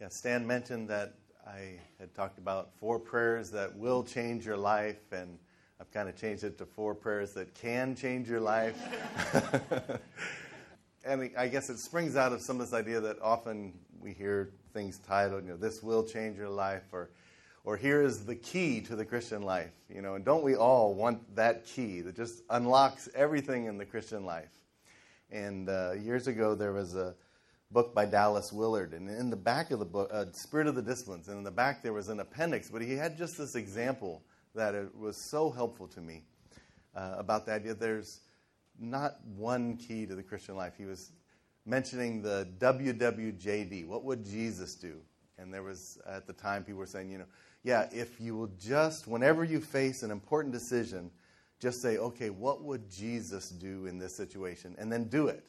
Yeah, Stan mentioned that I had talked about four prayers that will change your life, and I've kind of changed it to four prayers that can change your life. and I guess it springs out of some of this idea that often we hear things titled, you know, this will change your life, or, or here is the key to the Christian life, you know, and don't we all want that key that just unlocks everything in the Christian life? And uh, years ago, there was a book by Dallas Willard, and in the back of the book, uh, Spirit of the Disciplines, and in the back there was an appendix, but he had just this example that it was so helpful to me uh, about the idea there's not one key to the Christian life. He was mentioning the WWJD. What would Jesus do? And there was, at the time, people were saying, you know, yeah, if you will just, whenever you face an important decision, just say, okay, what would Jesus do in this situation? And then do it.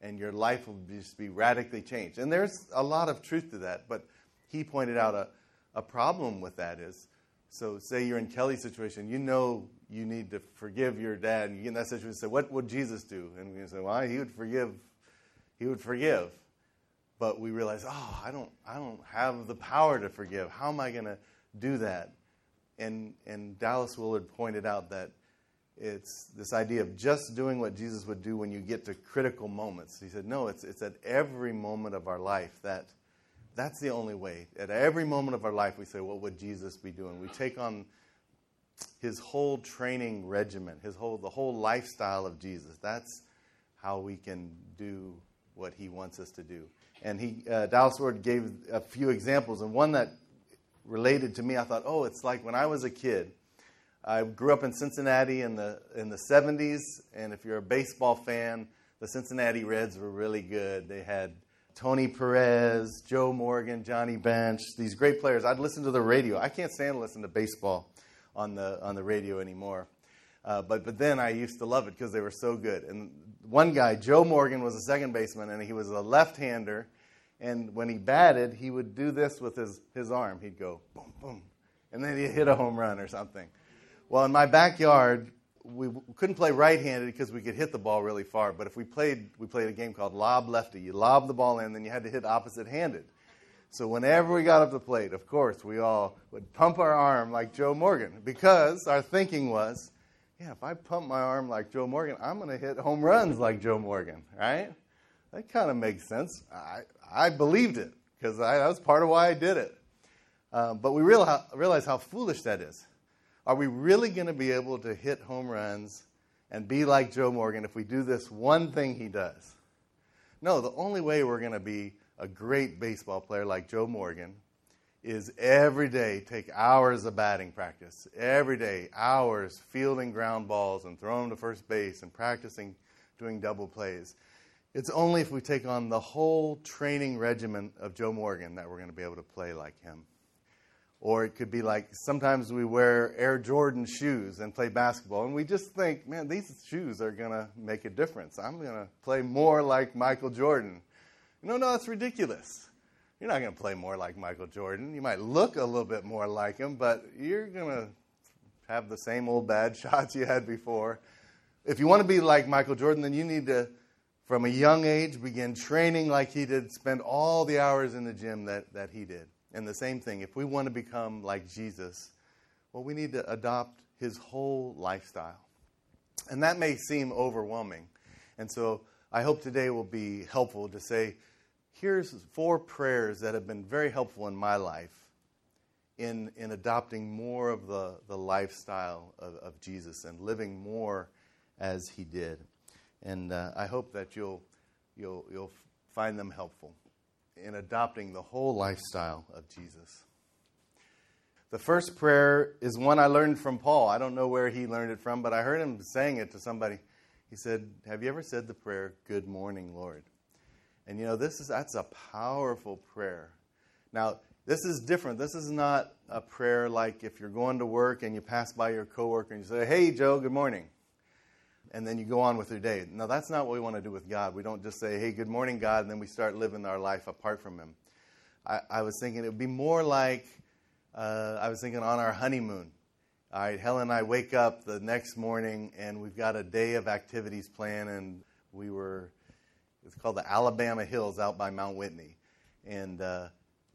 And your life will just be radically changed. And there's a lot of truth to that. But he pointed out a, a problem with that is so, say you're in Kelly's situation, you know you need to forgive your dad, and you get in that situation say, What would Jesus do? And we say, Well, he would forgive. He would forgive. But we realize, oh, I don't, I don't have the power to forgive. How am I going to do that? And, and Dallas Willard pointed out that it's this idea of just doing what Jesus would do when you get to critical moments. He said, no, it's, it's at every moment of our life that that's the only way. At every moment of our life, we say, What would Jesus be doing? We take on his whole training regimen, his whole, the whole lifestyle of Jesus. That's how we can do what he wants us to do. And he, uh, Dallas Willard gave a few examples, and one that related to me, I thought, oh, it's like when I was a kid. I grew up in Cincinnati in the in the 70s, and if you're a baseball fan, the Cincinnati Reds were really good. They had Tony Perez, Joe Morgan, Johnny Bench, these great players. I'd listen to the radio. I can't stand to listen to baseball on the on the radio anymore. Uh, but but then I used to love it because they were so good. And one guy, Joe Morgan, was a second baseman, and he was a left-hander. And when he batted, he would do this with his his arm. He'd go boom boom, and then he'd hit a home run or something. Well, in my backyard, we couldn't play right-handed because we could hit the ball really far. But if we played, we played a game called lob lefty. You lob the ball in, then you had to hit opposite-handed. So whenever we got up the plate, of course, we all would pump our arm like Joe Morgan because our thinking was, yeah, if I pump my arm like Joe Morgan, I'm going to hit home runs like Joe Morgan, right? That kind of makes sense. I, I believed it because that was part of why I did it. Um, but we realize, realize how foolish that is. Are we really going to be able to hit home runs and be like Joe Morgan if we do this one thing he does? No, the only way we're going to be a great baseball player like Joe Morgan is every day take hours of batting practice. Every day, hours fielding ground balls and throwing to first base and practicing doing double plays. It's only if we take on the whole training regimen of Joe Morgan that we're going to be able to play like him. Or it could be like sometimes we wear Air Jordan shoes and play basketball, and we just think, man, these shoes are going to make a difference. I'm going to play more like Michael Jordan. No, no, that's ridiculous. You're not going to play more like Michael Jordan. You might look a little bit more like him, but you're going to have the same old bad shots you had before. If you want to be like Michael Jordan, then you need to, from a young age, begin training like he did, spend all the hours in the gym that, that he did. And the same thing, if we want to become like Jesus, well, we need to adopt his whole lifestyle. And that may seem overwhelming. And so I hope today will be helpful to say, here's four prayers that have been very helpful in my life in, in adopting more of the, the lifestyle of, of Jesus and living more as he did. And uh, I hope that you'll, you'll, you'll find them helpful in adopting the whole lifestyle of Jesus. The first prayer is one I learned from Paul. I don't know where he learned it from, but I heard him saying it to somebody. He said, "Have you ever said the prayer, "Good morning, Lord"?" And you know, this is that's a powerful prayer. Now, this is different. This is not a prayer like if you're going to work and you pass by your coworker and you say, "Hey, Joe, good morning." And then you go on with your day. Now, that's not what we want to do with God. We don't just say, hey, good morning, God, and then we start living our life apart from Him. I, I was thinking it would be more like uh, I was thinking on our honeymoon. All right, Helen and I wake up the next morning and we've got a day of activities planned, and we were, it's called the Alabama Hills out by Mount Whitney. And uh,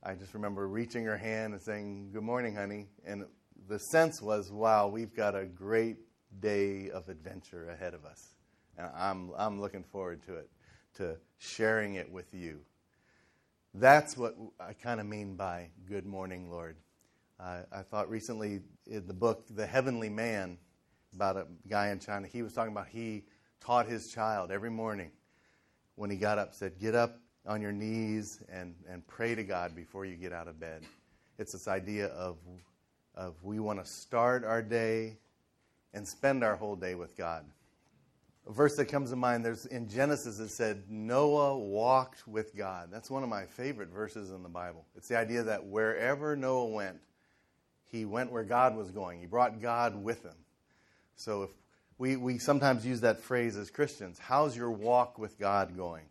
I just remember reaching her hand and saying, Good morning, honey. And the sense was, wow, we've got a great day of adventure ahead of us. And I'm, I'm looking forward to it, to sharing it with you. That's what I kind of mean by good morning, Lord. Uh, I thought recently in the book, The Heavenly Man, about a guy in China, he was talking about he taught his child every morning when he got up, said, Get up on your knees and, and pray to God before you get out of bed. It's this idea of, of we want to start our day and spend our whole day with God. A verse that comes to mind there's in Genesis it said Noah walked with God. That's one of my favorite verses in the Bible. It's the idea that wherever Noah went, he went where God was going. He brought God with him. So if we, we sometimes use that phrase as Christians, how's your walk with God going?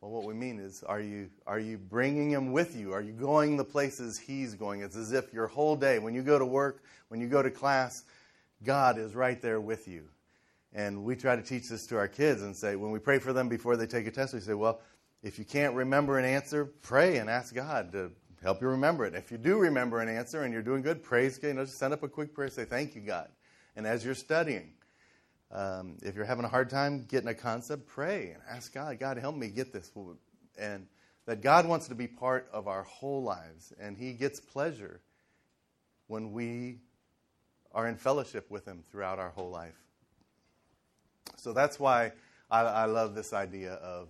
Well, what we mean is, are you, are you bringing him with you? Are you going the places he's going? It's as if your whole day, when you go to work, when you go to class, God is right there with you. And we try to teach this to our kids and say, when we pray for them before they take a test, we say, well, if you can't remember an answer, pray and ask God to help you remember it. If you do remember an answer and you're doing good, praise God. You know, just send up a quick prayer, say, thank you, God. And as you're studying, um, if you're having a hard time getting a concept, pray and ask God, God, help me get this. And that God wants to be part of our whole lives, and He gets pleasure when we are in fellowship with Him throughout our whole life. So that's why I, I love this idea of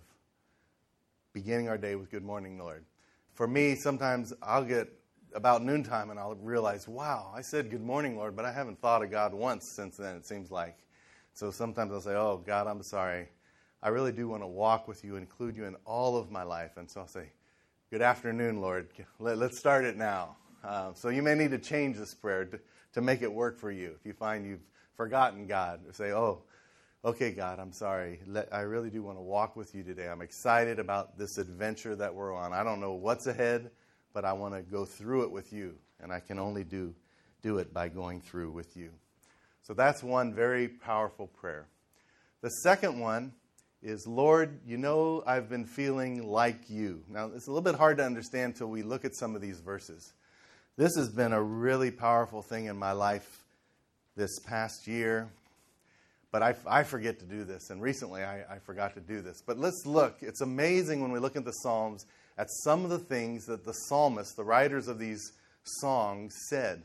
beginning our day with Good Morning, Lord. For me, sometimes I'll get about noontime and I'll realize, wow, I said Good Morning, Lord, but I haven't thought of God once since then, it seems like. So sometimes I'll say, Oh, God, I'm sorry. I really do want to walk with you, include you in all of my life. And so I'll say, Good afternoon, Lord. Let, us start it now. Uh, so you may need to change this prayer to, make it work for you. If you find you've forgotten God, say, Oh, okay, God, I'm sorry. Let, I really do want to walk with you today. I'm excited about this adventure that we're on. I don't know what's ahead, but I want to go through it with you. And I can only do, do it by going through with you. So that's one very powerful prayer. The second one is, Lord, you know I've been feeling like you. Now, it's a little bit hard to understand until we look at some of these verses. This has been a really powerful thing in my life this past year, but I, I forget to do this, and recently I, I forgot to do this. But let's look. It's amazing when we look at the Psalms at some of the things that the psalmists, the writers of these songs, said.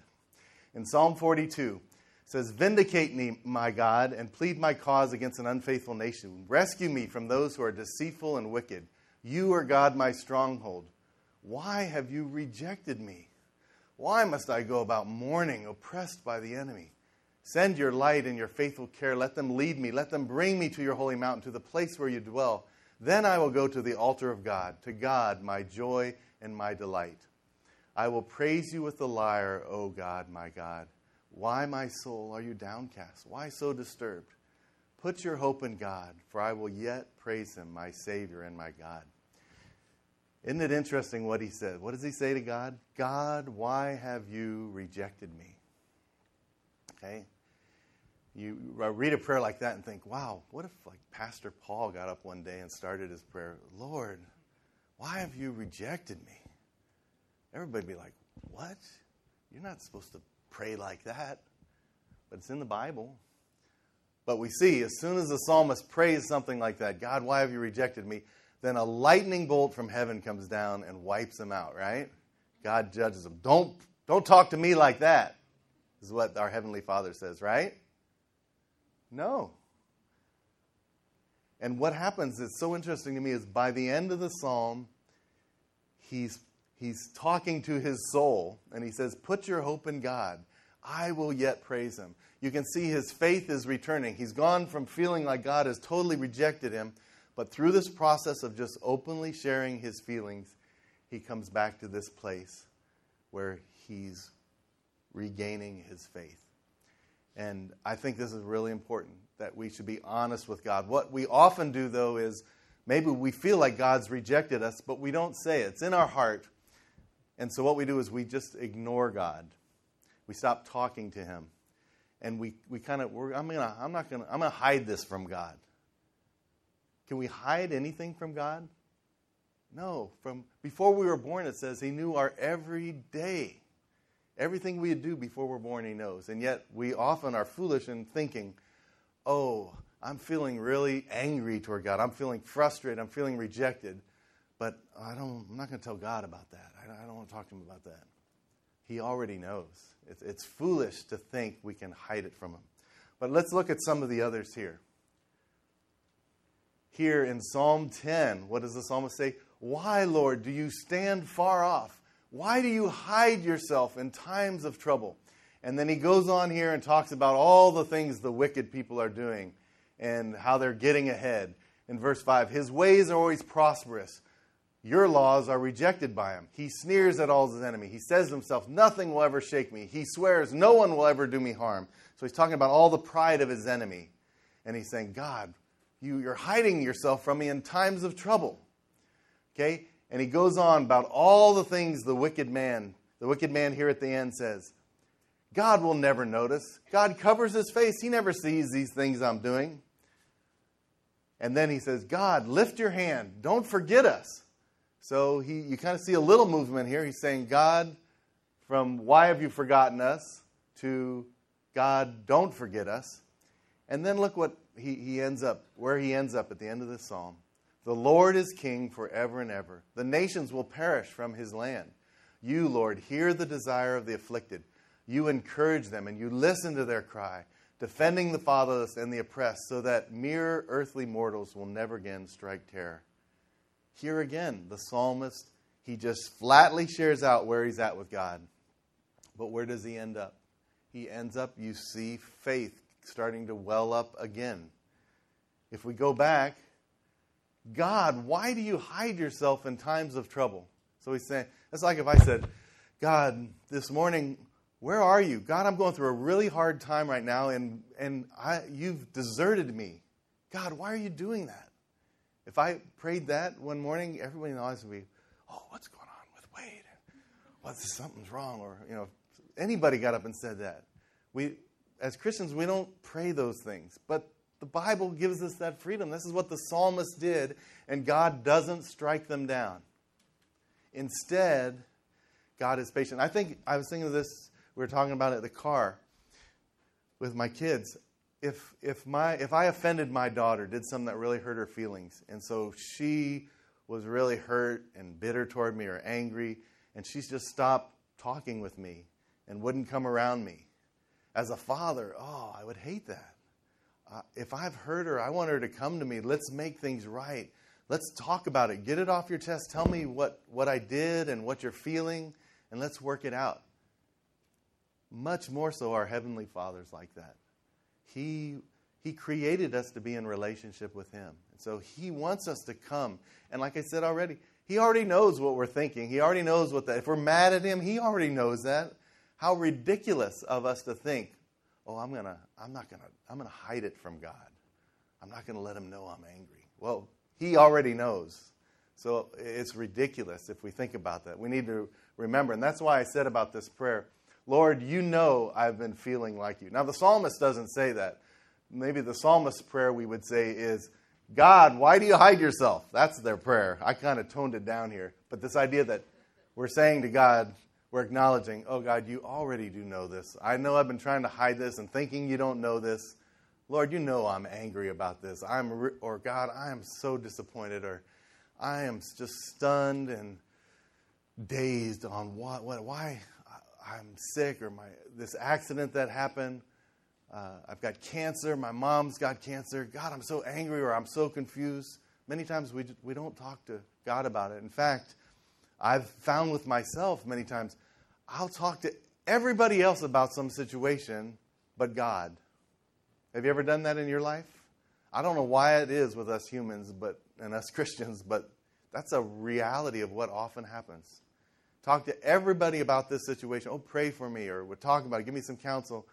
In Psalm 42, says, Vindicate me, my God, and plead my cause against an unfaithful nation. Rescue me from those who are deceitful and wicked. You are God, my stronghold. Why have you rejected me? Why must I go about mourning, oppressed by the enemy? Send your light and your faithful care. Let them lead me. Let them bring me to your holy mountain, to the place where you dwell. Then I will go to the altar of God, to God, my joy and my delight. I will praise you with the lyre, O God, my God. Why, my soul, are you downcast? Why so disturbed? Put your hope in God, for I will yet praise him, my Savior and my God. Isn't it interesting what he said? What does he say to God? God, why have you rejected me? Okay? You read a prayer like that and think, wow, what if like Pastor Paul got up one day and started his prayer, Lord, why have you rejected me? Everybody would be like, what? You're not supposed to pray like that. But it's in the Bible. But we see, as soon as the psalmist prays something like that, God, why have you rejected me? Then a lightning bolt from heaven comes down and wipes them out, right? God judges them. Don't, don't talk to me like that, is what our Heavenly Father says, right? No. And what happens is so interesting to me is by the end of the psalm, he's he's talking to his soul and he says, Put your hope in God. I will yet praise him. You can see his faith is returning. He's gone from feeling like God has totally rejected him, but through this process of just openly sharing his feelings, he comes back to this place where he's regaining his faith. And I think this is really important that we should be honest with God. What we often do, though, is maybe we feel like God's rejected us, but we don't say it. It's in our heart. And so what we do is we just ignore God. We stop talking to Him. And we, we kind of, I'm, gonna, I'm not going to, I'm going to hide this from God. Can we hide anything from God? No, from before we were born, it says He knew our every day. Everything we do before we're born, He knows. And yet, we often are foolish in thinking, oh, I'm feeling really angry toward God. I'm feeling frustrated. I'm feeling rejected. But I don't, I'm not going to tell God about that. I don't want to talk to Him about that. He already knows. It's, it's foolish to think we can hide it from Him. But let's look at some of the others here. Here in Psalm 10, what does the psalmist say? Why, Lord, do you stand far off? Why do you hide yourself in times of trouble? And then he goes on here and talks about all the things the wicked people are doing and how they're getting ahead. In verse 5, his ways are always prosperous. Your laws are rejected by him. He sneers at all his enemy. He says to himself, Nothing will ever shake me. He swears, No one will ever do me harm. So he's talking about all the pride of his enemy. And he's saying, God, you, you're hiding yourself from me in times of trouble. Okay? And he goes on about all the things the wicked man, the wicked man here at the end says, God will never notice. God covers his face. He never sees these things I'm doing. And then he says, God, lift your hand. Don't forget us. So he, you kind of see a little movement here. He's saying, God, from why have you forgotten us to God, don't forget us. And then look what he, he ends up, where he ends up at the end of this psalm. The Lord is king forever and ever. The nations will perish from his land. You, Lord, hear the desire of the afflicted you encourage them and you listen to their cry, defending the fatherless and the oppressed, so that mere earthly mortals will never again strike terror. Here again, the psalmist, he just flatly shares out where he's at with God. But where does he end up? He ends up, you see, faith starting to well up again. If we go back, God, why do you hide yourself in times of trouble? So he's saying, it's like if I said, God, this morning where are you? God, I'm going through a really hard time right now, and, and I, you've deserted me. God, why are you doing that? If I prayed that one morning, everybody in the audience would be, oh, what's going on with Wade? Well, something's wrong. Or, you know, anybody got up and said that. We, as Christians, we don't pray those things. But the Bible gives us that freedom. This is what the psalmist did, and God doesn't strike them down. Instead, God is patient. I think I was thinking of this we were talking about it in the car with my kids. If if my if I offended my daughter, did something that really hurt her feelings, and so she was really hurt and bitter toward me or angry, and she just stopped talking with me and wouldn't come around me. As a father, oh, I would hate that. Uh, if I've hurt her, I want her to come to me. Let's make things right. Let's talk about it. Get it off your chest. Tell me what, what I did and what you're feeling, and let's work it out much more so our Heavenly Father's like that. He, he created us to be in relationship with Him. And so He wants us to come. And like I said already, He already knows what we're thinking. He already knows what that. If we're mad at Him, He already knows that. How ridiculous of us to think, oh, I'm gonna, I'm not gonna, I'm gonna hide it from God. I'm not gonna let Him know I'm angry. Well, He already knows. So it's ridiculous if we think about that. We need to remember, and that's why I said about this prayer Lord, you know I've been feeling like you. Now, the psalmist doesn't say that. Maybe the psalmist's prayer we would say is, God, why do you hide yourself? That's their prayer. I kind of toned it down here. But this idea that we're saying to God, we're acknowledging, oh, God, you already do know this. I know I've been trying to hide this and thinking you don't know this. Lord, you know I'm angry about this. I'm, or God, I am so disappointed, or I am just stunned and dazed on what, what, why, I'm sick or my this accident that happened. Uh, I've got cancer. My mom's got cancer. God, I'm so angry or I'm so confused. Many times we, we don't talk to God about it. In fact, I've found with myself many times, I'll talk to everybody else about some situation but God. Have you ever done that in your life? I don't know why it is with us humans but and us Christians, but that's a reality of what often happens talk to everybody about this situation. Oh, pray for me, or we're talking about it, give me some counsel.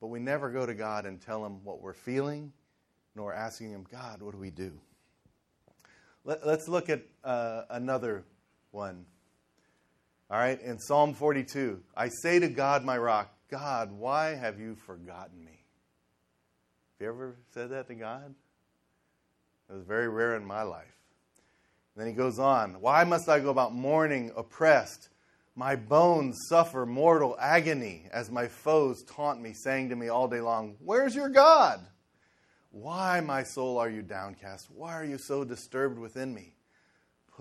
But we never go to God and tell Him what we're feeling, nor asking Him, God, what do we do? Let, us look at uh, another one. All right, in Psalm 42, I say to God, my rock, God, why have you forgotten me? Have you ever said that to God? It was very rare in my life. then he goes on Why must I go about mourning, oppressed? My bones suffer mortal agony as my foes taunt me, saying to me all day long, Where's your God? Why, my soul, are you downcast? Why are you so disturbed within me?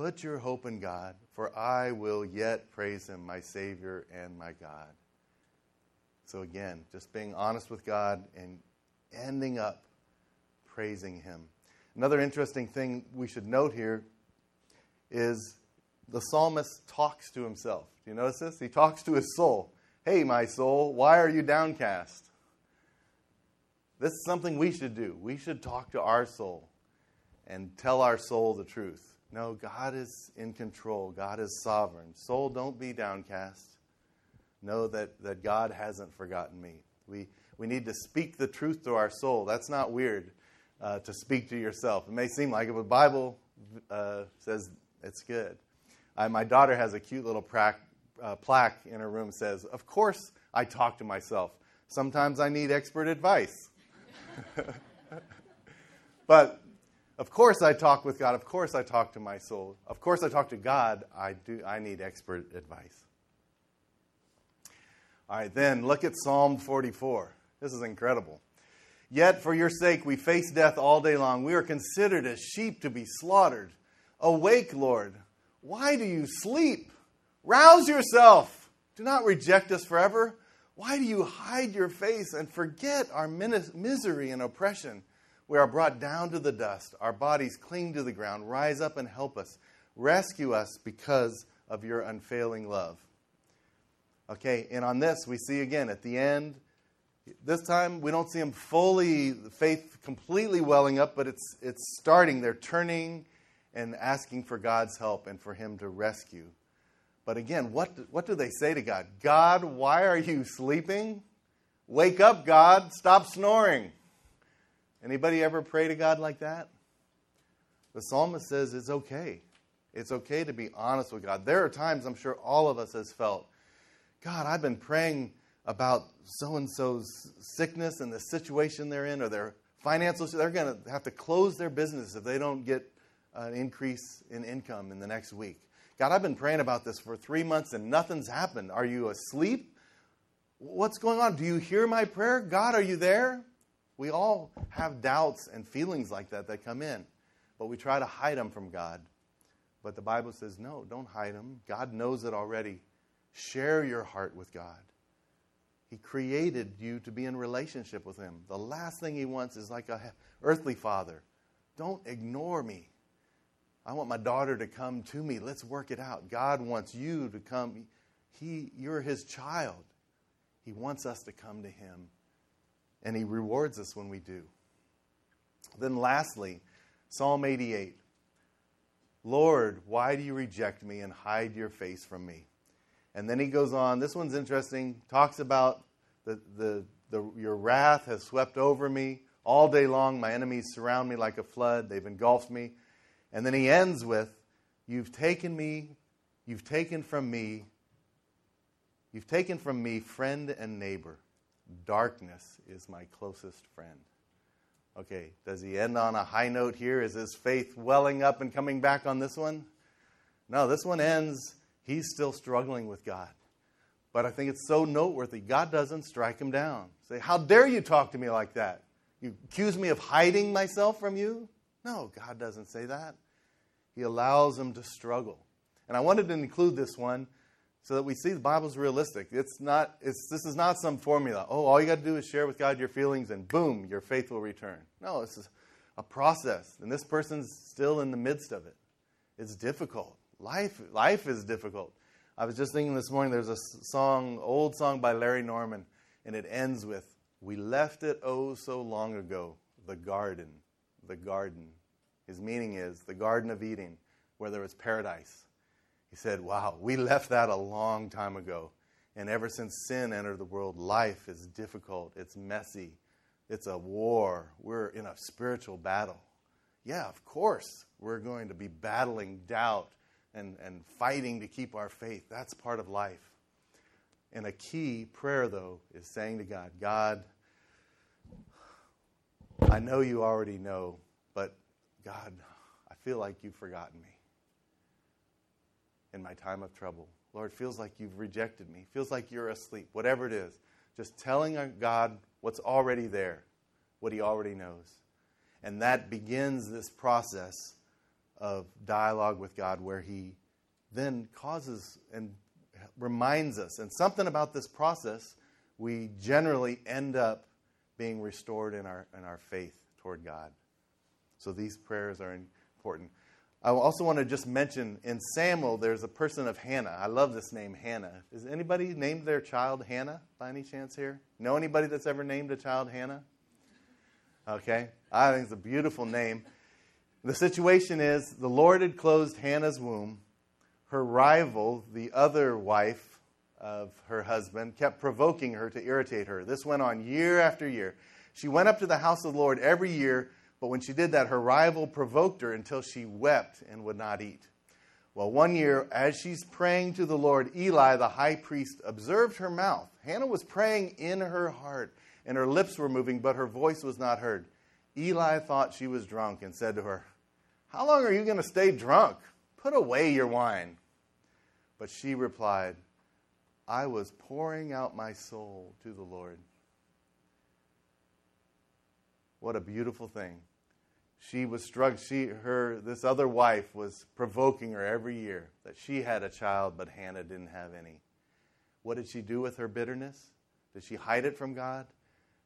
Put your hope in God, for I will yet praise him, my Savior and my God. So, again, just being honest with God and ending up praising him. Another interesting thing we should note here is the psalmist talks to himself. Do you notice this? He talks to his soul. Hey, my soul, why are you downcast? This is something we should do. We should talk to our soul and tell our soul the truth. No, God is in control, God is sovereign. Soul, don't be downcast. Know that, that God hasn't forgotten me. We, we need to speak the truth to our soul. That's not weird uh, to speak to yourself. It may seem like it, but the Bible uh, says it's good. I, my daughter has a cute little pra- uh, plaque in her room says, Of course I talk to myself. Sometimes I need expert advice. but of course I talk with God. Of course I talk to my soul. Of course I talk to God. I do I need expert advice. All right, then look at Psalm 44. This is incredible. Yet for your sake we face death all day long. We are considered as sheep to be slaughtered. Awake, Lord. Why do you sleep? Rouse yourself. Do not reject us forever. Why do you hide your face and forget our misery and oppression? We are brought down to the dust. Our bodies cling to the ground. Rise up and help us. Rescue us because of your unfailing love. Okay, and on this, we see again at the end, this time we don't see them fully, faith completely welling up, but it's, it's starting. They're turning and asking for God's help and for Him to rescue. But again, what, what do they say to God? God, why are you sleeping? Wake up, God. Stop snoring. Anybody ever pray to God like that? The psalmist says it's okay. It's okay to be honest with God. There are times I'm sure all of us has felt, God, I've been praying about so and so's sickness and the situation they're in or their financial they're going to have to close their business if they don't get an increase in income in the next week. God, I've been praying about this for three months and nothing's happened. Are you asleep? What's going on? Do you hear my prayer? God, are you there? We all have doubts and feelings like that that come in, but we try to hide them from God. But the Bible says, no, don't hide them. God knows it already. Share your heart with God. He created you to be in relationship with Him. The last thing He wants is like a earthly father. Don't ignore me. I want my daughter to come to me. Let's work it out. God wants you to come. He, you're his child. He wants us to come to him, and he rewards us when we do. Then, lastly, Psalm 88 Lord, why do you reject me and hide your face from me? And then he goes on. This one's interesting. Talks about the, the, the, your wrath has swept over me. All day long, my enemies surround me like a flood. They've engulfed me. And then he ends with, You've taken me, you've taken from me, you've taken from me friend and neighbor. Darkness is my closest friend. Okay, does he end on a high note here? Is his faith welling up and coming back on this one? No, this one ends, he's still struggling with God. But I think it's so noteworthy. God doesn't strike him down. Say, How dare you talk to me like that? You accuse me of hiding myself from you? No, God doesn't say that. He allows him to struggle. And I wanted to include this one so that we see the Bible's realistic. It's not, it's, this is not some formula. Oh, all you got to do is share with God your feelings and boom, your faith will return. No, this is a process. And this person's still in the midst of it. It's difficult. Life, life is difficult. I was just thinking this morning, there's a song, old song by Larry Norman, and it ends with, We left it oh so long ago, the garden the garden. His meaning is the Garden of Eden, where there was paradise. He said, Wow, we left that a long time ago. And ever since sin entered the world, life is difficult, it's messy, it's a war. We're in a spiritual battle. Yeah, of course, we're going to be battling doubt and, and fighting to keep our faith. That's part of life. And a key prayer, though, is saying to God, God, I know you already know, but God, I feel like you've forgotten me. In my time of trouble. Lord, feels like you've rejected me. Feels like you're asleep. Whatever it is, just telling God what's already there, what He already knows. And that begins this process of dialogue with God where He then causes and reminds us. And something about this process, we generally end up being restored in our, in our faith toward God. So these prayers are important. I also want to just mention in Samuel, there's a person of Hannah. I love this name, Hannah. Is anybody named their child Hannah by any chance here? Know anybody that's ever named a child Hannah? Okay, I think it's a beautiful name. The situation is the Lord had closed Hannah's womb. Her rival, the other wife of her husband, kept provoking her to irritate her. This went on year after year. She went up to the house of the Lord every year but when she did that, her rival provoked her until she wept and would not eat. Well, one year, as she's praying to the Lord, Eli, the high priest, observed her mouth. Hannah was praying in her heart, and her lips were moving, but her voice was not heard. Eli thought she was drunk and said to her, How long are you going to stay drunk? Put away your wine. But she replied, I was pouring out my soul to the Lord. What a beautiful thing she was struck she her this other wife was provoking her every year that she had a child but hannah didn't have any. What did she do with her bitterness? Did she hide it from god?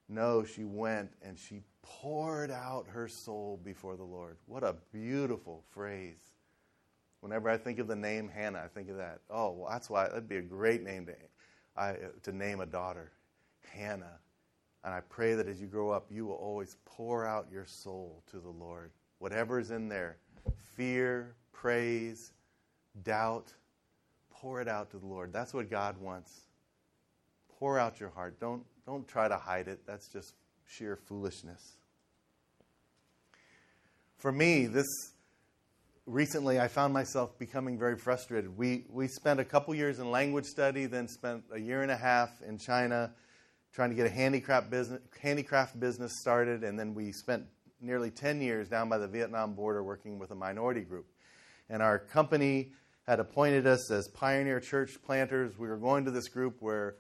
No she went and she poured out her soul before the lord. What a beautiful phrase. Whenever i think of the name hannah i think of that. Oh well that's why that'd be a great name to, I, to name a daughter. Hannah and I pray that as you grow up, you will always pour out your soul to the Lord. Whatever is in there fear, praise, doubt pour it out to the Lord. That's what God wants. Pour out your heart. Don't, don't try to hide it. That's just sheer foolishness. For me, this recently I found myself becoming very frustrated. We, we spent a couple years in language study, then spent a year and a half in China trying to get a handicraft business, handicraft business started, and then we spent nearly 10 years down by the Vietnam border working with a minority group. And our company had appointed us as pioneer church planters. We were going to this group where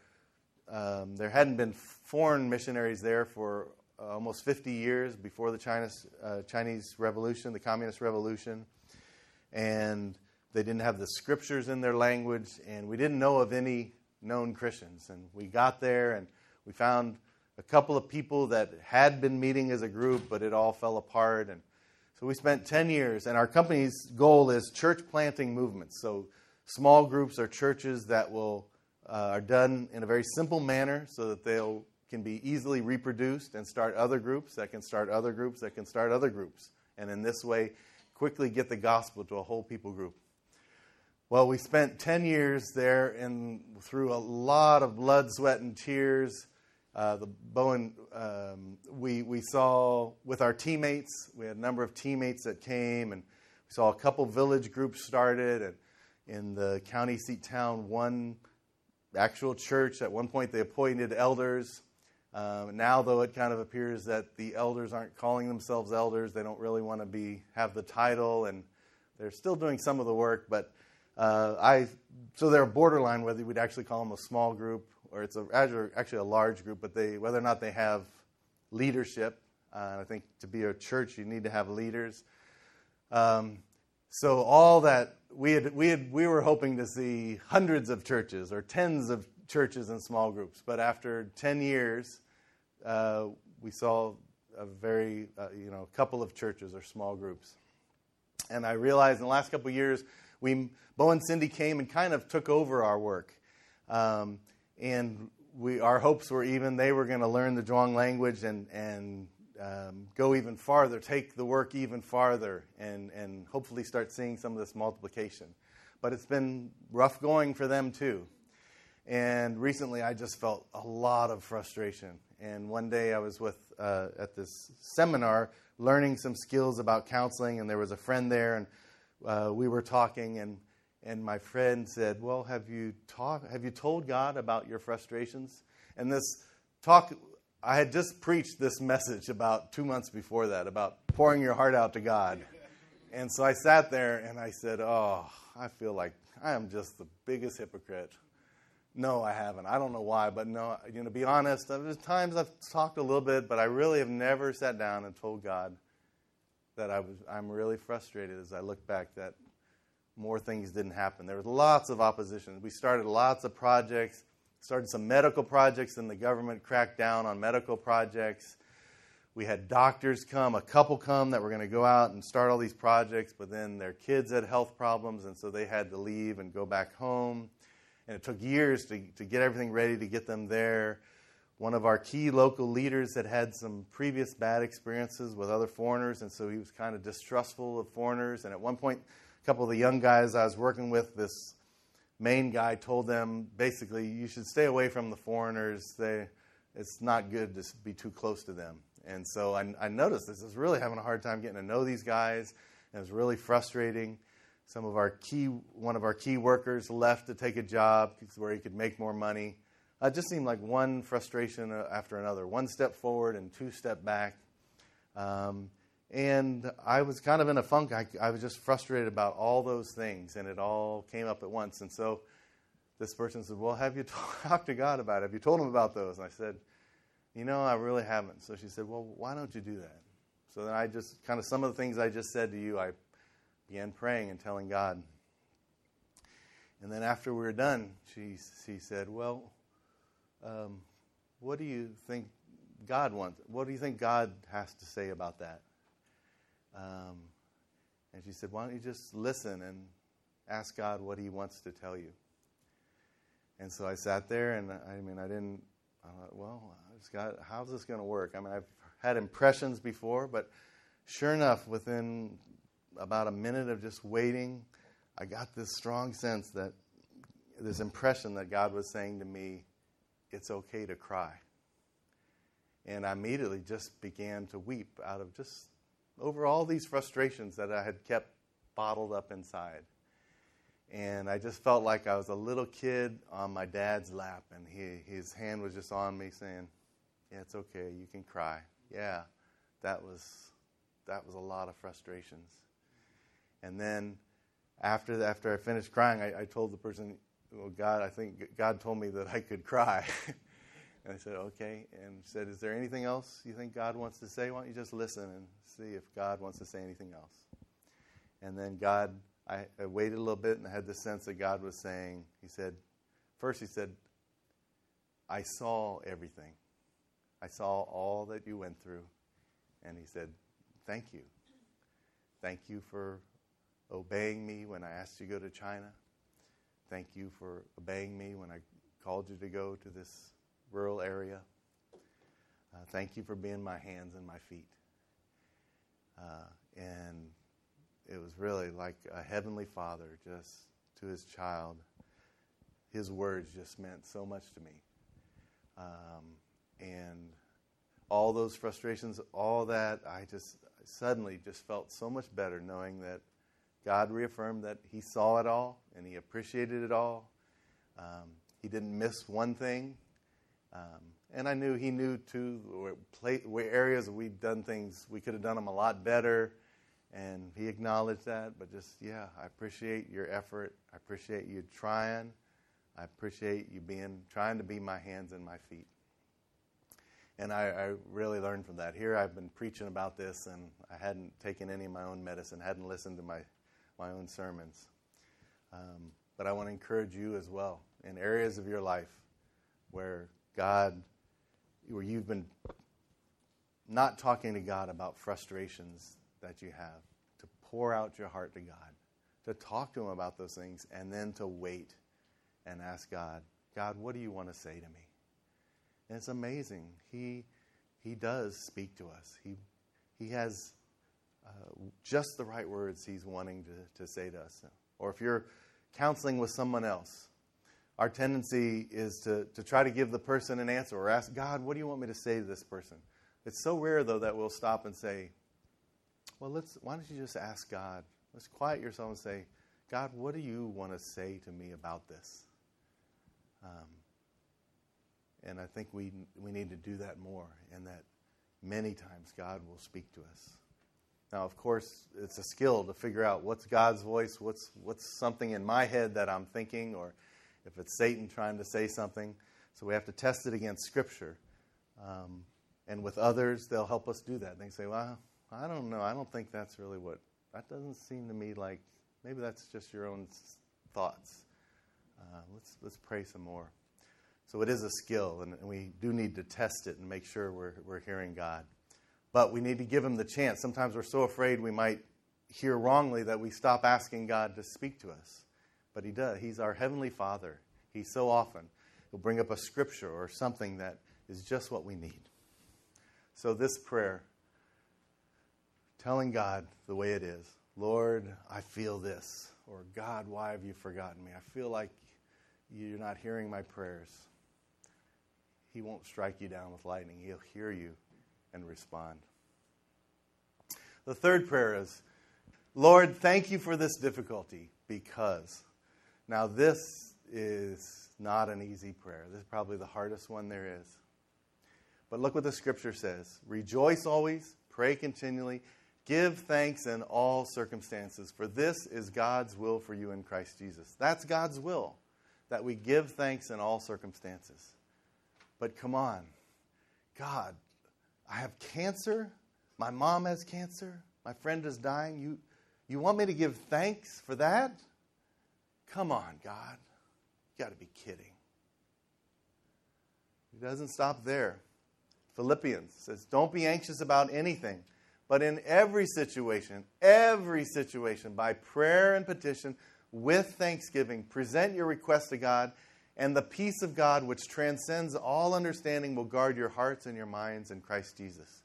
um, there hadn't been foreign missionaries there for almost 50 years before the China, uh, Chinese Revolution, the Communist Revolution. And they didn't have the scriptures in their language, and we didn't know of any known Christians. And we got there, and we found a couple of people that had been meeting as a group, but it all fell apart. And so we spent 10 years, and our company's goal is church planting movements. So small groups are churches that will uh, are done in a very simple manner so that they can be easily reproduced and start other groups that can start other groups that can start other groups. And in this way, quickly get the gospel to a whole people group. Well, we spent 10 years there and through a lot of blood, sweat, and tears uh, the Bowen, um, we, we saw with our teammates, we had a number of teammates that came, and we saw a couple village groups started. And in the county seat town, one actual church, at one point they appointed elders. Um, now, though, it kind of appears that the elders aren't calling themselves elders. They don't really want to be have the title, and they're still doing some of the work. But uh, I, so they're borderline whether we'd actually call them a small group or it's a, actually a large group, but they, whether or not they have leadership, uh, I think to be a church, you need to have leaders. Um, so all that we had, we had, we were hoping to see hundreds of churches or tens of churches and small groups, but after ten years, uh, we saw a very, uh, you know, a couple of churches or small groups. And I realized in the last couple of years, we, Bo and Cindy came and kind of took over our work. Um, and we, our hopes were even they were going to learn the Zhuang language and, and um, go even farther, take the work even farther, and, and hopefully start seeing some of this multiplication. But it's been rough going for them too. And recently I just felt a lot of frustration. And one day I was with, uh, at this seminar learning some skills about counseling, and there was a friend there, and uh, we were talking, and and my friend said, "Well, have you talk, Have you told God about your frustrations?" And this talk, I had just preached this message about two months before that about pouring your heart out to God. And so I sat there and I said, "Oh, I feel like I am just the biggest hypocrite. No, I haven't. I don't know why, but no, you know, to be honest, there's times I've talked a little bit, but I really have never sat down and told God that I was, I'm really frustrated as I look back that more things didn't happen. There was lots of opposition. We started lots of projects, started some medical projects, and the government cracked down on medical projects. We had doctors come, a couple come that were going to go out and start all these projects, but then their kids had health problems, and so they had to leave and go back home. And it took years to, to get everything ready to get them there. One of our key local leaders had had some previous bad experiences with other foreigners, and so he was kind of distrustful of foreigners. And at one point, couple of the young guys I was working with, this main guy told them basically, you should stay away from the foreigners. They, it's not good to be too close to them. And so I, I noticed this. I was really having a hard time getting to know these guys. It was really frustrating. Some of our key, one of our key workers left to take a job where he could make more money. It just seemed like one frustration after another, one step forward and two step back. Um, and I was kind of in a funk. I, I, was just frustrated about all those things, and it all came up at once. And so this person said, Well, have you talked to God about it? Have you told him about those? And I said, you know, I really haven't. So she said, Well, why don't you do that? So then I just kind of some of the things I just said to you, I began praying and telling God. And then after we were done, she, she said, Well, um, what do you think God wants? What do you think God has to say about that? Um, and she said, Why don't you just listen and ask God what He wants to tell you? And so I sat there, and I mean, I didn't, I thought, well, God, how's this going to work? I mean, I've had impressions before, but sure enough, within about a minute of just waiting, I got this strong sense that this impression that God was saying to me, it's okay to cry. And I immediately just began to weep out of just over all these frustrations that I had kept bottled up inside. And I just felt like I was a little kid on my dad's lap, and he, his hand was just on me saying, yeah, it's okay. You can cry. Yeah, that was that was a lot of frustrations. And then after after I finished crying, I, I told the person, "Well, God, I think God told me that I could cry." and I said, "Okay." And said, "Is there anything else you think God wants to say? Why don't you just listen and see if God wants to say anything else?" And then God, I, I waited a little bit and I had the sense that God was saying, He said, first He said, "I saw everything." I saw all that you went through. And he said, Thank you. Thank you for obeying me when I asked you to go to China. Thank you for obeying me when I called you to go to this rural area. Uh, thank you for being my hands and my feet. Uh, and it was really like a heavenly father just to his child. His words just meant so much to me. Um, and all those frustrations, all that, I just suddenly just felt so much better knowing that God reaffirmed that He saw it all and He appreciated it all. Um, he didn't miss one thing. Um, and I knew He knew too where, play, where areas we'd done things, we could have done them a lot better. And He acknowledged that. But just, yeah, I appreciate your effort. I appreciate you trying. I appreciate you being, trying to be my hands and my feet. And I, I, really learned from that. Here I've been preaching about this, and I hadn't taken any of my own medicine, hadn't listened to my, my own sermons. Um, but I want to encourage you as well in areas of your life where God, where you've been not talking to God about frustrations that you have, to pour out your heart to God, to talk to Him about those things, and then to wait and ask God, God, what do you want to say to me? And it's amazing. He, he does speak to us. He, he has uh, just the right words he's wanting to, to say to us. Or if you're counseling with someone else, our tendency is to, to try to give the person an answer or ask God, what do you want me to say to this person? It's so rare, though, that we'll stop and say, well, let's, why don't you just ask God? Let's quiet yourself and say, God, what do you want to say to me about this? Um, and I think we, we need to do that more, and that many times God will speak to us. Now, of course, it's a skill to figure out what's God's voice, what's, what's something in my head that I'm thinking, or if it's Satan trying to say something. So we have to test it against Scripture. Um, and with others, they'll help us do that. They say, well, I don't know. I don't think that's really what, that doesn't seem to me like, maybe that's just your own thoughts. Uh, let's, let's pray some more. So it is a skill, and, and we do need to test it and make sure we're, we're hearing God. But we need to give Him the chance. Sometimes we're so afraid we might hear wrongly that we stop asking God to speak to us. But He does. He's our Heavenly Father. He so often will bring up a scripture or something that is just what we need. So, this prayer, telling God the way it is Lord, I feel this. Or, God, why have you forgotten me? I feel like you're not hearing my prayers. He won't strike you down with lightning, He'll hear you and respond. The third prayer is Lord, thank you for this difficulty because. Now, this is not an easy prayer. This is probably the hardest one there is. But look what the scripture says Rejoice always, pray continually, give thanks in all circumstances, for this is God's will for you in Christ Jesus. That's God's will, that we give thanks in all circumstances. But come on, God, I have cancer. My mom has cancer. My friend is dying. You, you want me to give thanks for that? Come on, God. You got to be kidding. He doesn't stop there. Philippians says, Don't be anxious about anything, but in every situation, every situation, by prayer and petition, with thanksgiving, present your request to God, and the peace of God, which transcends all understanding, will guard your hearts and your minds in Christ Jesus.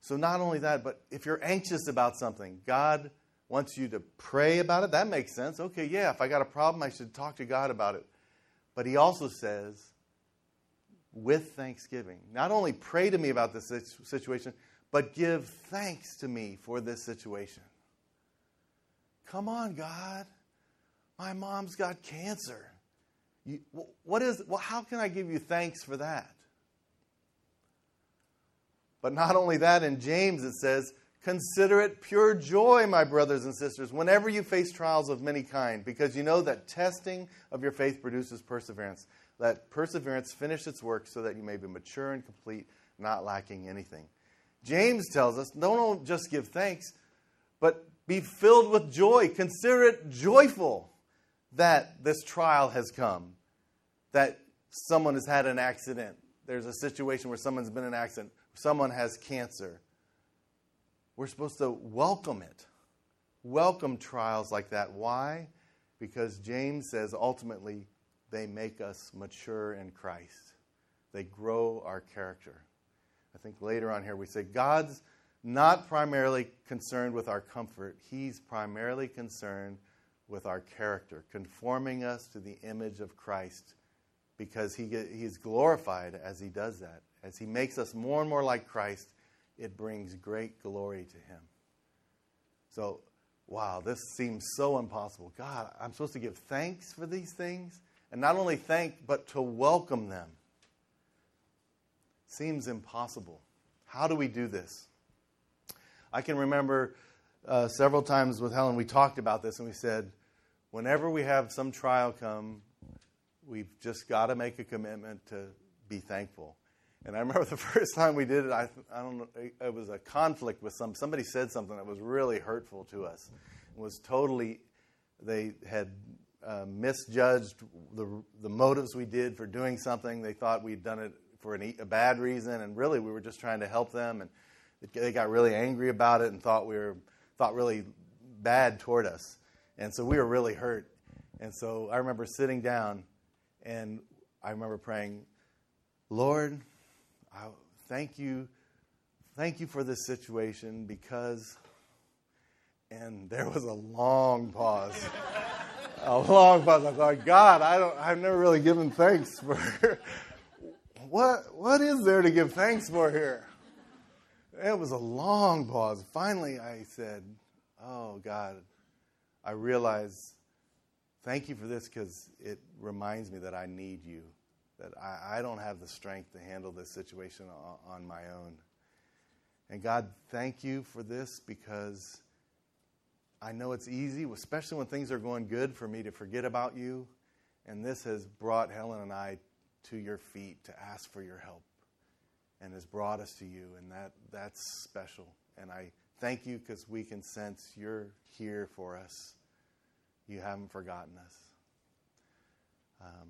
So, not only that, but if you're anxious about something, God wants you to pray about it. That makes sense. Okay, yeah, if I got a problem, I should talk to God about it. But He also says, with thanksgiving. Not only pray to me about this situation, but give thanks to me for this situation. Come on, God. My mom's got cancer. You, what is, well, how can I give you thanks for that? But not only that, in James it says, Consider it pure joy, my brothers and sisters, whenever you face trials of many kind, because you know that testing of your faith produces perseverance. Let perseverance finish its work so that you may be mature and complete, not lacking anything. James tells us don't just give thanks, but be filled with joy. Consider it joyful that this trial has come, that someone has had an accident. There's a situation where someone's been in an accident, someone has cancer. We're supposed to welcome it, welcome trials like that. Why? Because James says ultimately they make us mature in Christ. They grow our character. I think later on here we say God's not primarily concerned with our comfort, He's primarily concerned with our character, conforming us to the image of Christ because he, He's glorified as He does that. As He makes us more and more like Christ, it brings great glory to Him. So, wow, this seems so impossible. God, I'm supposed to give thanks for these things? and not only thank, but to welcome them. Seems impossible. How do we do this? I can remember uh, several times with Helen, we talked about this and we said, whenever we have some trial come, we've just got to make a commitment to be thankful. And I remember the first time we did it, I, I don't know, it was a conflict with some, somebody said something that was really hurtful to us. It was totally, they had uh, misjudged the, the motives we did for doing something. They thought we'd done it for an, a bad reason, and really we were just trying to help them. And they got really angry about it and thought we were thought really bad toward us. And so we were really hurt. And so I remember sitting down, and I remember praying, Lord, I thank you, thank you for this situation because. And there was a long pause a long pause. I thought, God, I don't, I've never really given thanks for. what, what is there to give thanks for here? It was a long pause. Finally, I said, Oh, God, I realize, thank you for this because it reminds me that I need you, that I, I, don't have the strength to handle this situation on, on my own. And God, thank you for this because I know it's easy, especially when things are going good, for me to forget about you. And this has brought Helen and I to your feet to ask for your help and has brought us to you. And that, that's special. And I thank you because we can sense you're here for us. You haven't forgotten us. Um,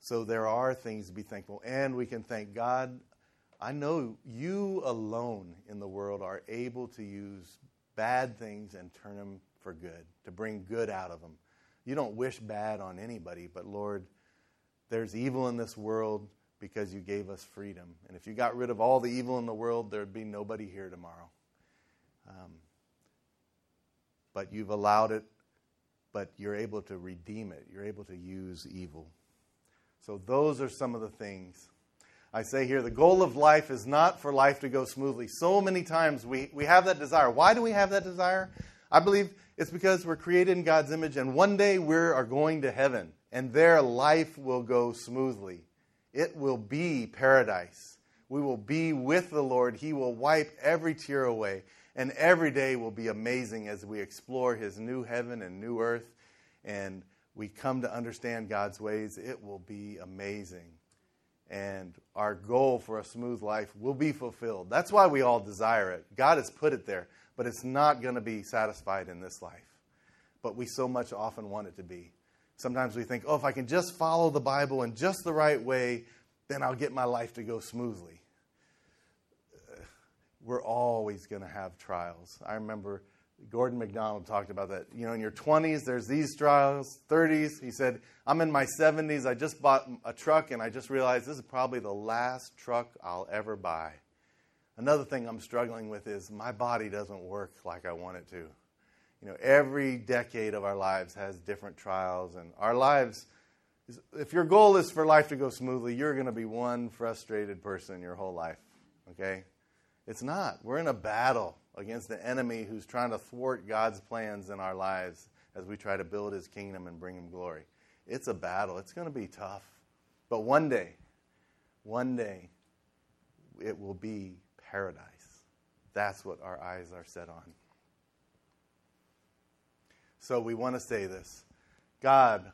so there are things to be thankful. And we can thank God. I know you alone in the world are able to use bad things and turn them for good, to bring good out of them. You don't wish bad on anybody, but Lord, there's evil in this world because you gave us freedom. And if you got rid of all the evil in the world, there'd be nobody here tomorrow. Um, but you've allowed it, but you're able to redeem it. You're able to use evil. So, those are some of the things. I say here the goal of life is not for life to go smoothly. So many times we, we have that desire. Why do we have that desire? I believe it's because we're created in God's image, and one day we are going to heaven, and there life will go smoothly. It will be paradise. We will be with the Lord. He will wipe every tear away. And every day will be amazing as we explore His new heaven and new earth and we come to understand God's ways. It will be amazing. And our goal for a smooth life will be fulfilled. That's why we all desire it. God has put it there, but it's not going to be satisfied in this life. But we so much often want it to be. Sometimes we think, oh, if I can just follow the Bible in just the right way, then I'll get my life to go smoothly we're always going to have trials. I remember Gordon MacDonald talked about that. You know, in your 20s, there's these trials, 30s. He said, I'm in my 70s. I just bought a truck and I just realized this is probably the last truck I'll ever buy. Another thing I'm struggling with is my body doesn't work like I want it to. You know, every decade of our lives has different trials, and our lives, if your goal is for life to go smoothly, you're going to be one frustrated person your whole life, okay? It's not. We're in a battle against the enemy who's trying to thwart God's plans in our lives as we try to build his kingdom and bring him glory. It's a battle. It's going to be tough. But one day, one day, it will be paradise. That's what our eyes are set on. So we want to say this God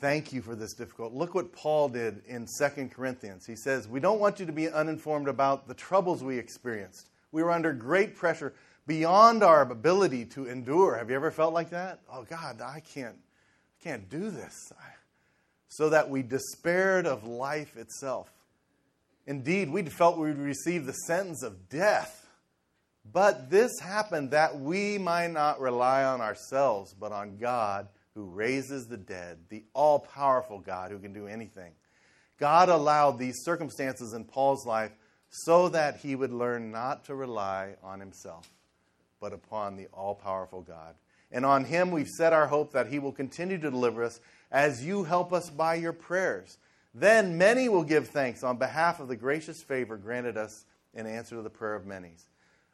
Thank you for this difficult. Look what Paul did in 2 Corinthians. He says, We don't want you to be uninformed about the troubles we experienced. We were under great pressure beyond our ability to endure. Have you ever felt like that? Oh God, I can't I can't do this. So that we despaired of life itself. Indeed, we felt we would receive the sentence of death. But this happened that we might not rely on ourselves, but on God who raises the dead, the all powerful God who can do anything. God allowed these circumstances in Paul's life so that he would learn not to rely on himself, but upon the all powerful God. And on him we've set our hope that he will continue to deliver us as you help us by your prayers. Then many will give thanks on behalf of the gracious favor granted us in answer to the prayer of many.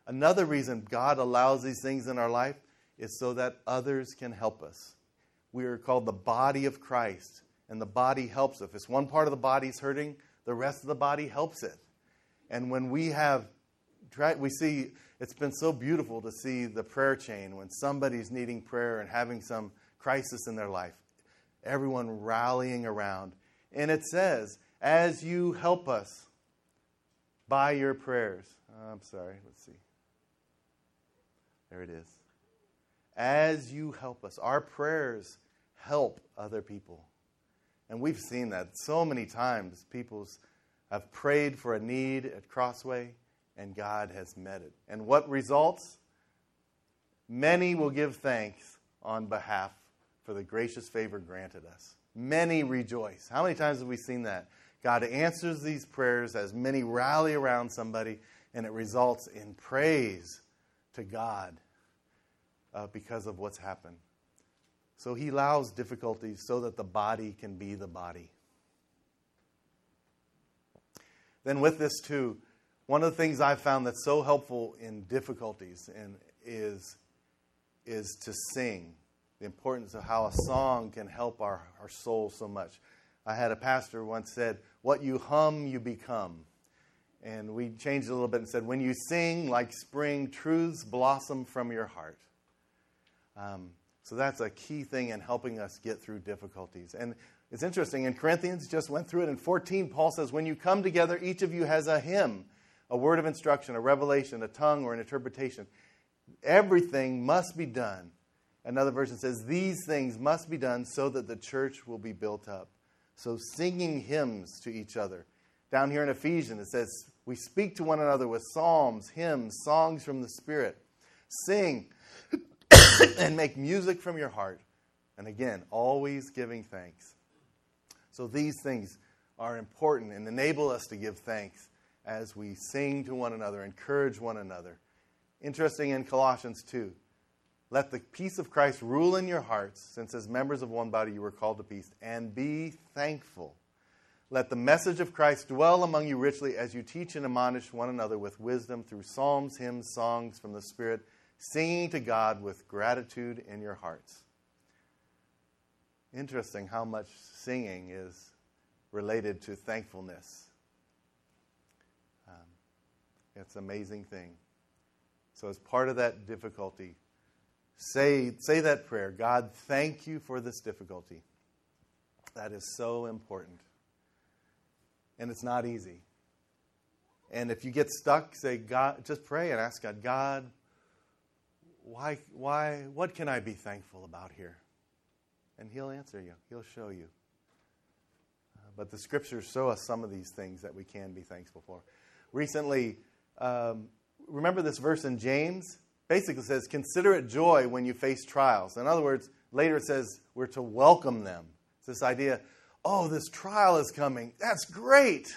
Another reason God allows these things in our life is so that others can help us we are called the body of Christ, and the body helps. If it's one part of the body is hurting, the rest of the body helps it. And when we have, tried, we see, it's been so beautiful to see the prayer chain when somebody's needing prayer and having some crisis in their life, everyone rallying around. And it says, as you help us by your prayers. I'm sorry, let's see. There it is. As you help us, our prayers help other people. And we've seen that so many times. People have prayed for a need at Crossway, and God has met it. And what results? Many will give thanks on behalf for the gracious favor granted us. Many rejoice. How many times have we seen that? God answers these prayers as many rally around somebody, and it results in praise to God uh, because of what's happened. So he allows difficulties so that the body can be the body. Then, with this, too, one of the things I've found that's so helpful in difficulties and is, is to sing. The importance of how a song can help our, our soul so much. I had a pastor once said, What you hum, you become. And we changed a little bit and said, When you sing like spring, truths blossom from your heart. Um, so that's a key thing in helping us get through difficulties. And it's interesting, in Corinthians, just went through it. In 14, Paul says, When you come together, each of you has a hymn, a word of instruction, a revelation, a tongue, or an interpretation. Everything must be done. Another version says, These things must be done so that the church will be built up. So, singing hymns to each other. Down here in Ephesians, it says, We speak to one another with psalms, hymns, songs from the Spirit. Sing and make music from your heart. And again, always giving thanks. So these things are important and enable us to give thanks as we sing to one another, encourage one another. Interesting in Colossians 2. Let the peace of Christ rule in your hearts, since as members of one body you were called to peace, and be thankful. Let the message of Christ dwell among you richly as you teach and admonish one another with wisdom through psalms, hymns, songs from the Spirit, singing to God with gratitude in your hearts. Interesting how much singing is related to thankfulness. Um, it's an amazing thing. So, as part of that difficulty, say, say that prayer God, thank you for this difficulty. That is so important. And it's not easy. And if you get stuck, say, God, just pray and ask God, God, why, why, what can I be thankful about here? And He'll answer you, He'll show you. Uh, but the scriptures show us some of these things that we can be thankful for. Recently, um, remember this verse in James? Basically says, Consider it joy when you face trials. In other words, later it says we're to welcome them. It's this idea, oh, this trial is coming. That's great.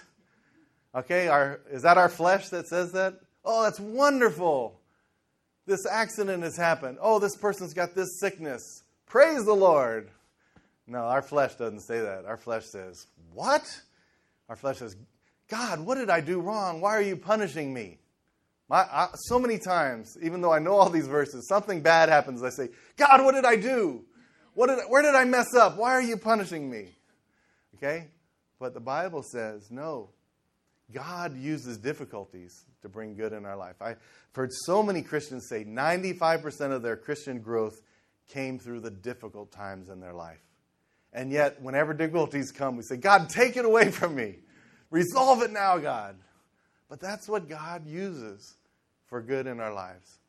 Okay, our, is that our flesh that says that? Oh, that's wonderful. This accident has happened. Oh, this person's got this sickness. Praise the Lord. No, our flesh doesn't say that. Our flesh says, What? Our flesh says, God, what did I do wrong? Why are you punishing me? My, I, so many times, even though I know all these verses, something bad happens. I say, God, what did I do? What did, where did I mess up? Why are you punishing me? Okay? But the Bible says, no. God uses difficulties to bring good in our life. I've heard so many Christians say 95% of their Christian growth came through the difficult times in their life. And yet, whenever difficulties come, we say, God, take it away from me. Resolve it now, God. But that's what God uses for good in our lives.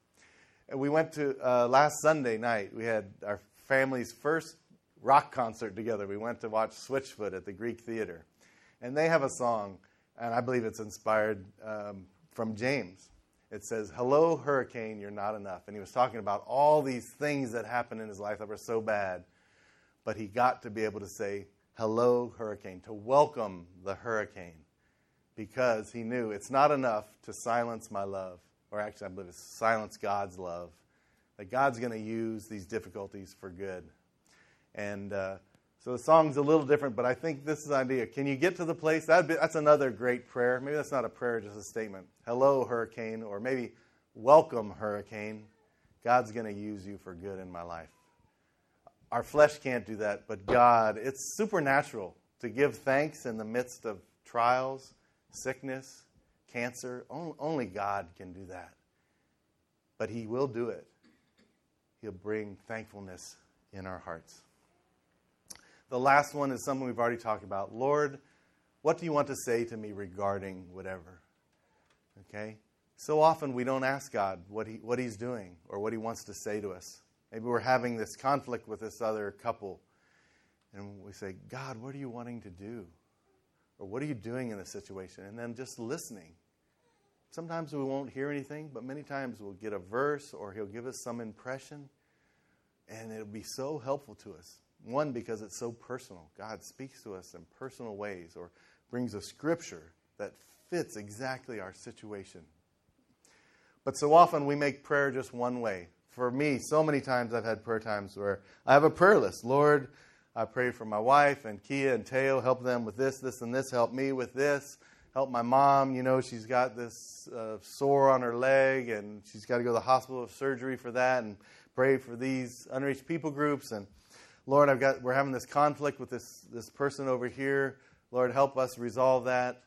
And we went to, uh, last Sunday night, we had our family's first rock concert together. We went to watch Switchfoot at the Greek Theater. And they have a song, and I believe it's inspired um, from James. It says, Hello, hurricane, you're not enough. And he was talking about all these things that happened in his life that were so bad. But he got to be able to say, Hello, hurricane, to welcome the hurricane because he knew it's not enough to silence my love, or actually, I believe it's silence God's love. That God's going to use these difficulties for good. And uh, so the song's a little different, but I think this is the idea. Can you get to the place? That'd be, that's another great prayer. Maybe that's not a prayer, just a statement. Hello, hurricane, or maybe welcome, hurricane. God's going to use you for good in my life. Our flesh can't do that, but God, it's supernatural to give thanks in the midst of trials sickness, cancer. Only God can do that. But He will do it. He'll bring thankfulness in our hearts. The last one is something we've already talked about. Lord, what do you want to say to me regarding whatever? Okay? So often we don't ask God what, he, what He's doing or what He wants to say to us. Maybe we're having this conflict with this other couple, and we say, God, what are you wanting to do? Or what are you doing in this situation? And then just listening. Sometimes we won't hear anything, but many times we'll get a verse or he'll give us some impression, and it'll be so helpful to us. One, because it's so personal. God speaks to us in personal ways or brings a scripture that fits exactly our situation. But so often we make prayer just one way. For me, so many times I've had prayer times where I have a prayer list. Lord, I pray for my wife and Kia and Teo, help them with this, this, and this. Help me with this. Help my mom. You know, she's got this uh, sore on her leg and she's got to go to the hospital for surgery for that. And pray for these unreached people groups. And Lord, I've got we're having this conflict with this this person over here. Lord, help us resolve that.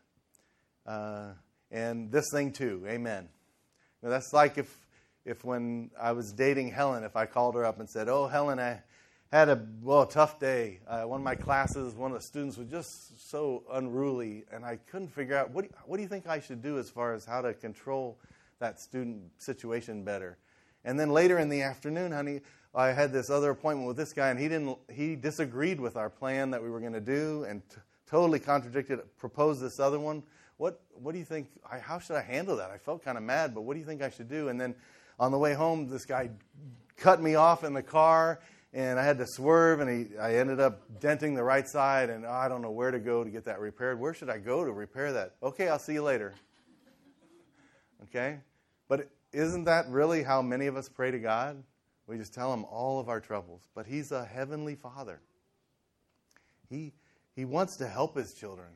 Uh, and this thing too. Amen. Now, that's like if, if when I was dating Helen, if I called her up and said, Oh, Helen, I had a well a tough day. Uh, one of my classes, one of the students was just so unruly, and I couldn't figure out what do, what do you think I should do as far as how to control that student situation better. And then later in the afternoon, honey, I had this other appointment with this guy, and he didn't. He disagreed with our plan that we were going to do, and t- totally contradicted. Proposed this other one. What What do you think? I, how should I handle that? I felt kind of mad, but what do you think I should do? And then on the way home, this guy cut me off in the car, and I had to swerve, and he, I ended up denting the right side, and oh, I don't know where to go to get that repaired. Where should I go to repair that? Okay, I'll see you later. Okay, but isn't that really how many of us pray to God? We just tell him all of our troubles. But he's a heavenly father. He, he wants to help his children.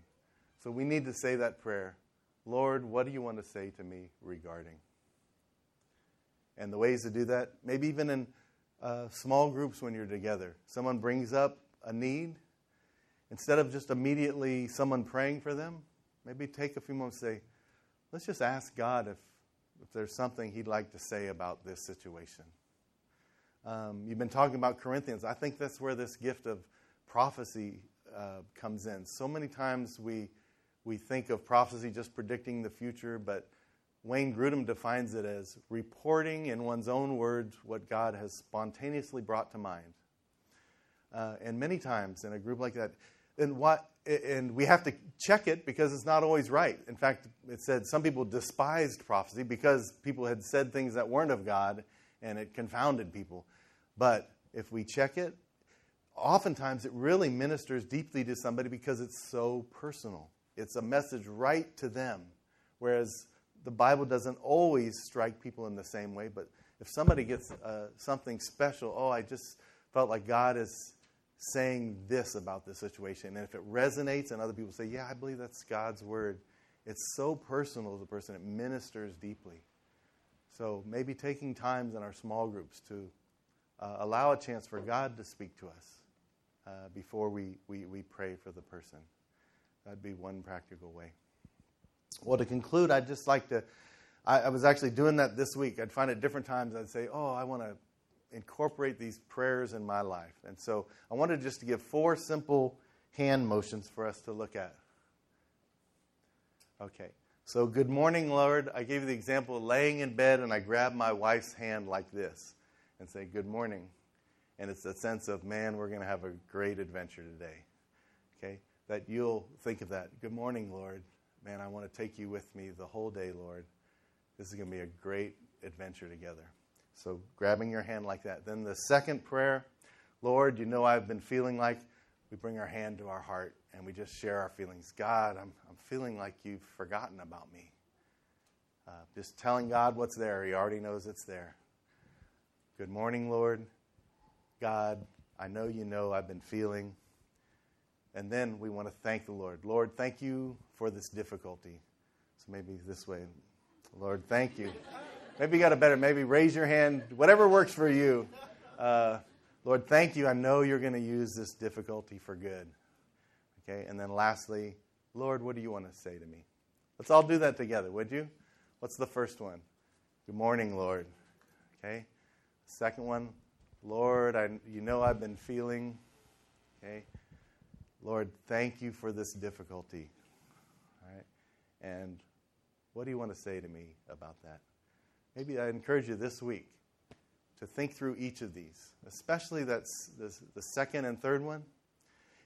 So we need to say that prayer Lord, what do you want to say to me regarding? And the ways to do that, maybe even in uh, small groups when you're together. Someone brings up a need. Instead of just immediately someone praying for them, maybe take a few moments and say, let's just ask God if, if there's something He'd like to say about this situation. Um, you've been talking about Corinthians. I think that's where this gift of prophecy uh, comes in. So many times we, we think of prophecy just predicting the future, but Wayne Grudem defines it as reporting in one's own words what God has spontaneously brought to mind. Uh, and many times in a group like that, and what and we have to check it because it's not always right. In fact, it said some people despised prophecy because people had said things that weren't of God, and it confounded people. But if we check it, oftentimes it really ministers deeply to somebody because it's so personal. It's a message right to them. Whereas the Bible doesn't always strike people in the same way, but if somebody gets uh, something special, oh, I just felt like God is saying this about this situation. And if it resonates and other people say, yeah, I believe that's God's word, it's so personal to the person, it ministers deeply. So maybe taking times in our small groups to uh, allow a chance for God to speak to us uh, before we, we, we pray for the person. That'd be one practical way. Well, to conclude, I'd just like to. I, I was actually doing that this week. I'd find at different times, I'd say, Oh, I want to incorporate these prayers in my life. And so I wanted just to give four simple hand motions for us to look at. Okay. So, good morning, Lord. I gave you the example of laying in bed and I grabbed my wife's hand like this and say, Good morning. And it's a sense of, man, we're going to have a great adventure today. Okay? That you'll think of that. Good morning, Lord. Man, I want to take you with me the whole day, Lord. This is going to be a great adventure together. So, grabbing your hand like that. Then the second prayer, Lord, you know I've been feeling like we bring our hand to our heart and we just share our feelings. God, I'm, I'm feeling like you've forgotten about me. Uh, just telling God what's there. He already knows it's there. Good morning, Lord. God, I know you know I've been feeling. And then we want to thank the Lord. Lord, thank you for this difficulty. So maybe this way. Lord, thank you. Maybe you got a better, maybe raise your hand, whatever works for you. Uh, Lord, thank you. I know you're going to use this difficulty for good. Okay, and then lastly, Lord, what do you want to say to me? Let's all do that together, would you? What's the first one? Good morning, Lord. Okay. Second one, Lord, I, you know I've been feeling. Okay. Lord, thank you for this difficulty. All right. And what do you want to say to me about that? Maybe I encourage you this week to think through each of these, especially that's the second and third one.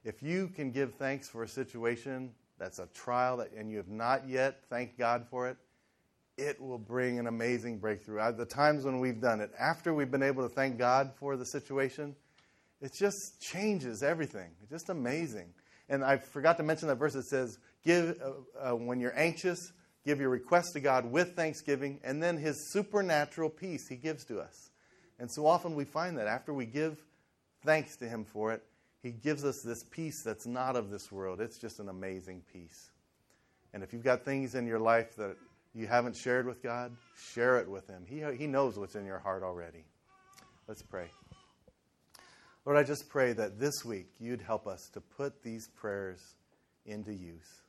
If you can give thanks for a situation that's a trial that, and you have not yet thanked God for it, it will bring an amazing breakthrough. The times when we've done it, after we've been able to thank God for the situation, it just changes everything. It's just amazing. And I forgot to mention that verse that says, "Give uh, uh, when you're anxious, give your request to God with thanksgiving, and then His supernatural peace He gives to us." And so often we find that after we give thanks to Him for it, He gives us this peace that's not of this world. It's just an amazing peace. And if you've got things in your life that you haven't shared with God, share it with Him. He, he knows what's in your heart already. Let's pray. Lord, I just pray that this week you'd help us to put these prayers into use.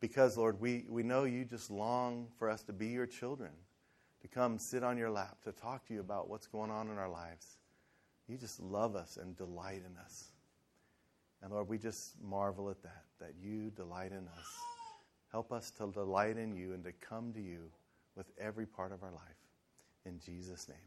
because, Lord, we, we know you just long for us to be your children, to come sit on your lap, to talk to you about what's going on in our lives. You just love us and delight in us. And Lord, we just marvel at that, that you delight in us. Help us to delight in you and to come to you with every part of our life. In Jesus' name.